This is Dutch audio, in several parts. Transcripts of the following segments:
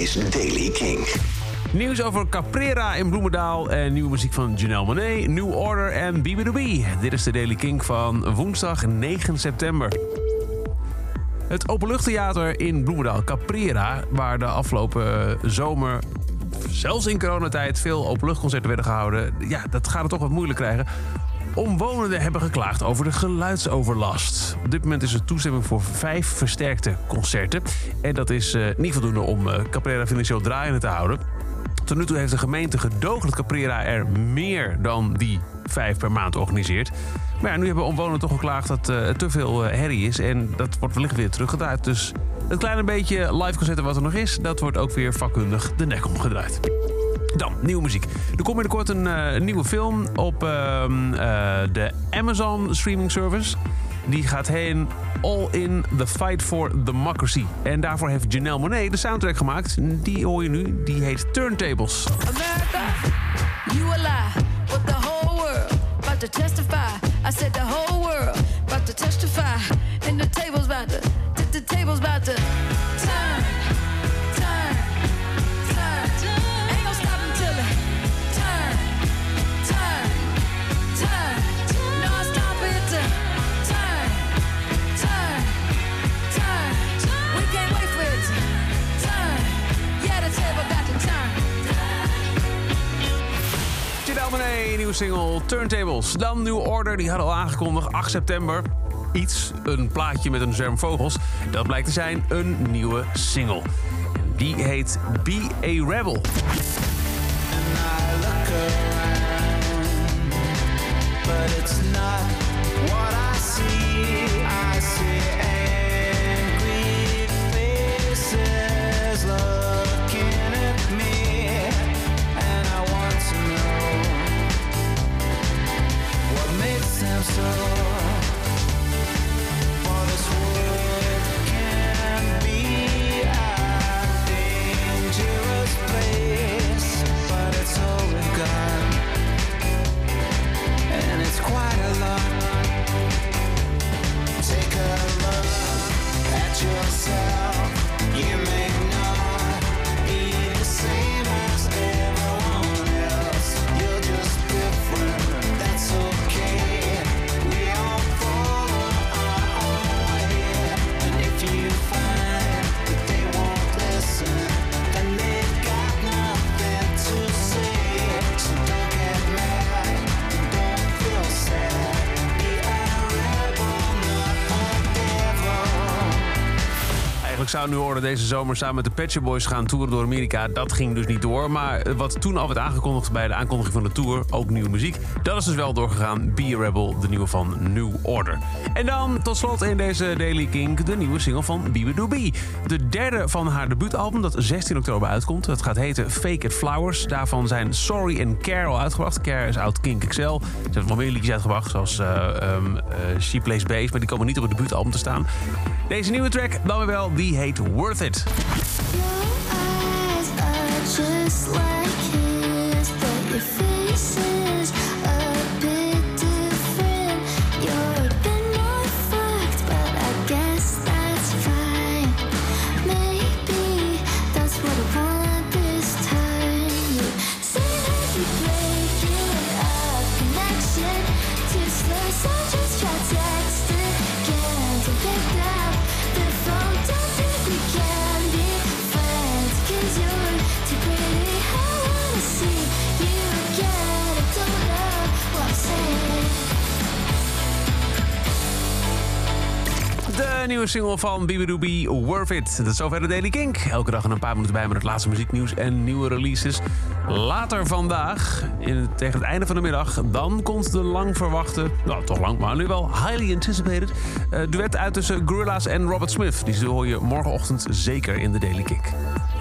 is Daily King. Nieuws over Caprera in Bloemendaal en nieuwe muziek van Janelle Monáe, New Order en BBB. Dit is de Daily King van woensdag 9 september. Het Openluchttheater in Bloemendaal, Caprera, waar de afgelopen zomer, zelfs in coronatijd, veel openluchtconcerten werden gehouden. Ja, dat gaat het toch wat moeilijk krijgen. Omwonenden hebben geklaagd over de geluidsoverlast. Op dit moment is er toestemming voor vijf versterkte concerten. En dat is uh, niet voldoende om uh, Caprera financieel draaiende te houden. Tot nu toe heeft de gemeente gedoogd dat Caprera er meer dan die vijf per maand organiseert. Maar ja, nu hebben omwonenden toch geklaagd dat uh, het te veel herrie is. En dat wordt wellicht weer teruggedraaid. Dus het kleine beetje live concerten wat er nog is, dat wordt ook weer vakkundig de nek omgedraaid. Dan, nieuwe muziek. Er komt binnenkort een uh, nieuwe film op uh, de Amazon streaming service. Die gaat heen All in the Fight for Democracy. En daarvoor heeft Janelle Monáe de soundtrack gemaakt. Die hoor je nu. Die heet Turntables. America, you a lie. But the whole world about to testify. I said the whole world about to testify. And the tables about to, the tables about to. Nieuwe single Turntables. Dan New Order, die hadden al aangekondigd 8 september. Iets, een plaatje met een zwerm vogels. Dat blijkt te zijn een nieuwe single. Die heet Be a Rebel. soul zou nu horen deze zomer samen met de Pet Boys gaan toeren door Amerika. Dat ging dus niet door. Maar wat toen al werd aangekondigd bij de aankondiging van de tour, ook nieuwe muziek, dat is dus wel doorgegaan. Be a Rebel, de nieuwe van New Order. En dan tot slot in deze Daily Kink de nieuwe single van Bibi De derde van haar debuutalbum dat 16 oktober uitkomt. Dat gaat heten Fake It Flowers. Daarvan zijn Sorry en Care al uitgebracht. Care is oud Kink XL. Ze hebben nog meer liedjes uitgebracht, zoals uh, um, She Plays Bass, maar die komen niet op het debuutalbum te staan. Deze nieuwe track, dan weer wel, die heet Worth It. De nieuwe single van BBDB, Worth It. Dat is zover de Daily Kink. Elke dag een paar minuten bij met het laatste muzieknieuws en nieuwe releases. Later vandaag, in, tegen het einde van de middag, dan komt de lang verwachte, nou toch lang, maar nu wel highly anticipated, uh, duet uit tussen Gorillaz en Robert Smith. Die hoor je morgenochtend zeker in de Daily Kink.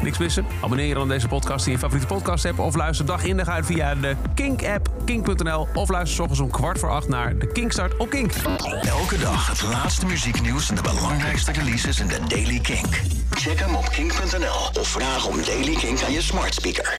Niks missen? Abonneer je dan deze podcast in je favoriete podcast app of luister dag in dag uit via de Kink app, kink.nl of luister s om kwart voor acht naar de Kinkstart op Kink. Elke dag het laatste muzieknieuws en de belangrijkste releases in de Daily Kink. Check hem op kink.nl of vraag om Daily Kink aan je smart speaker.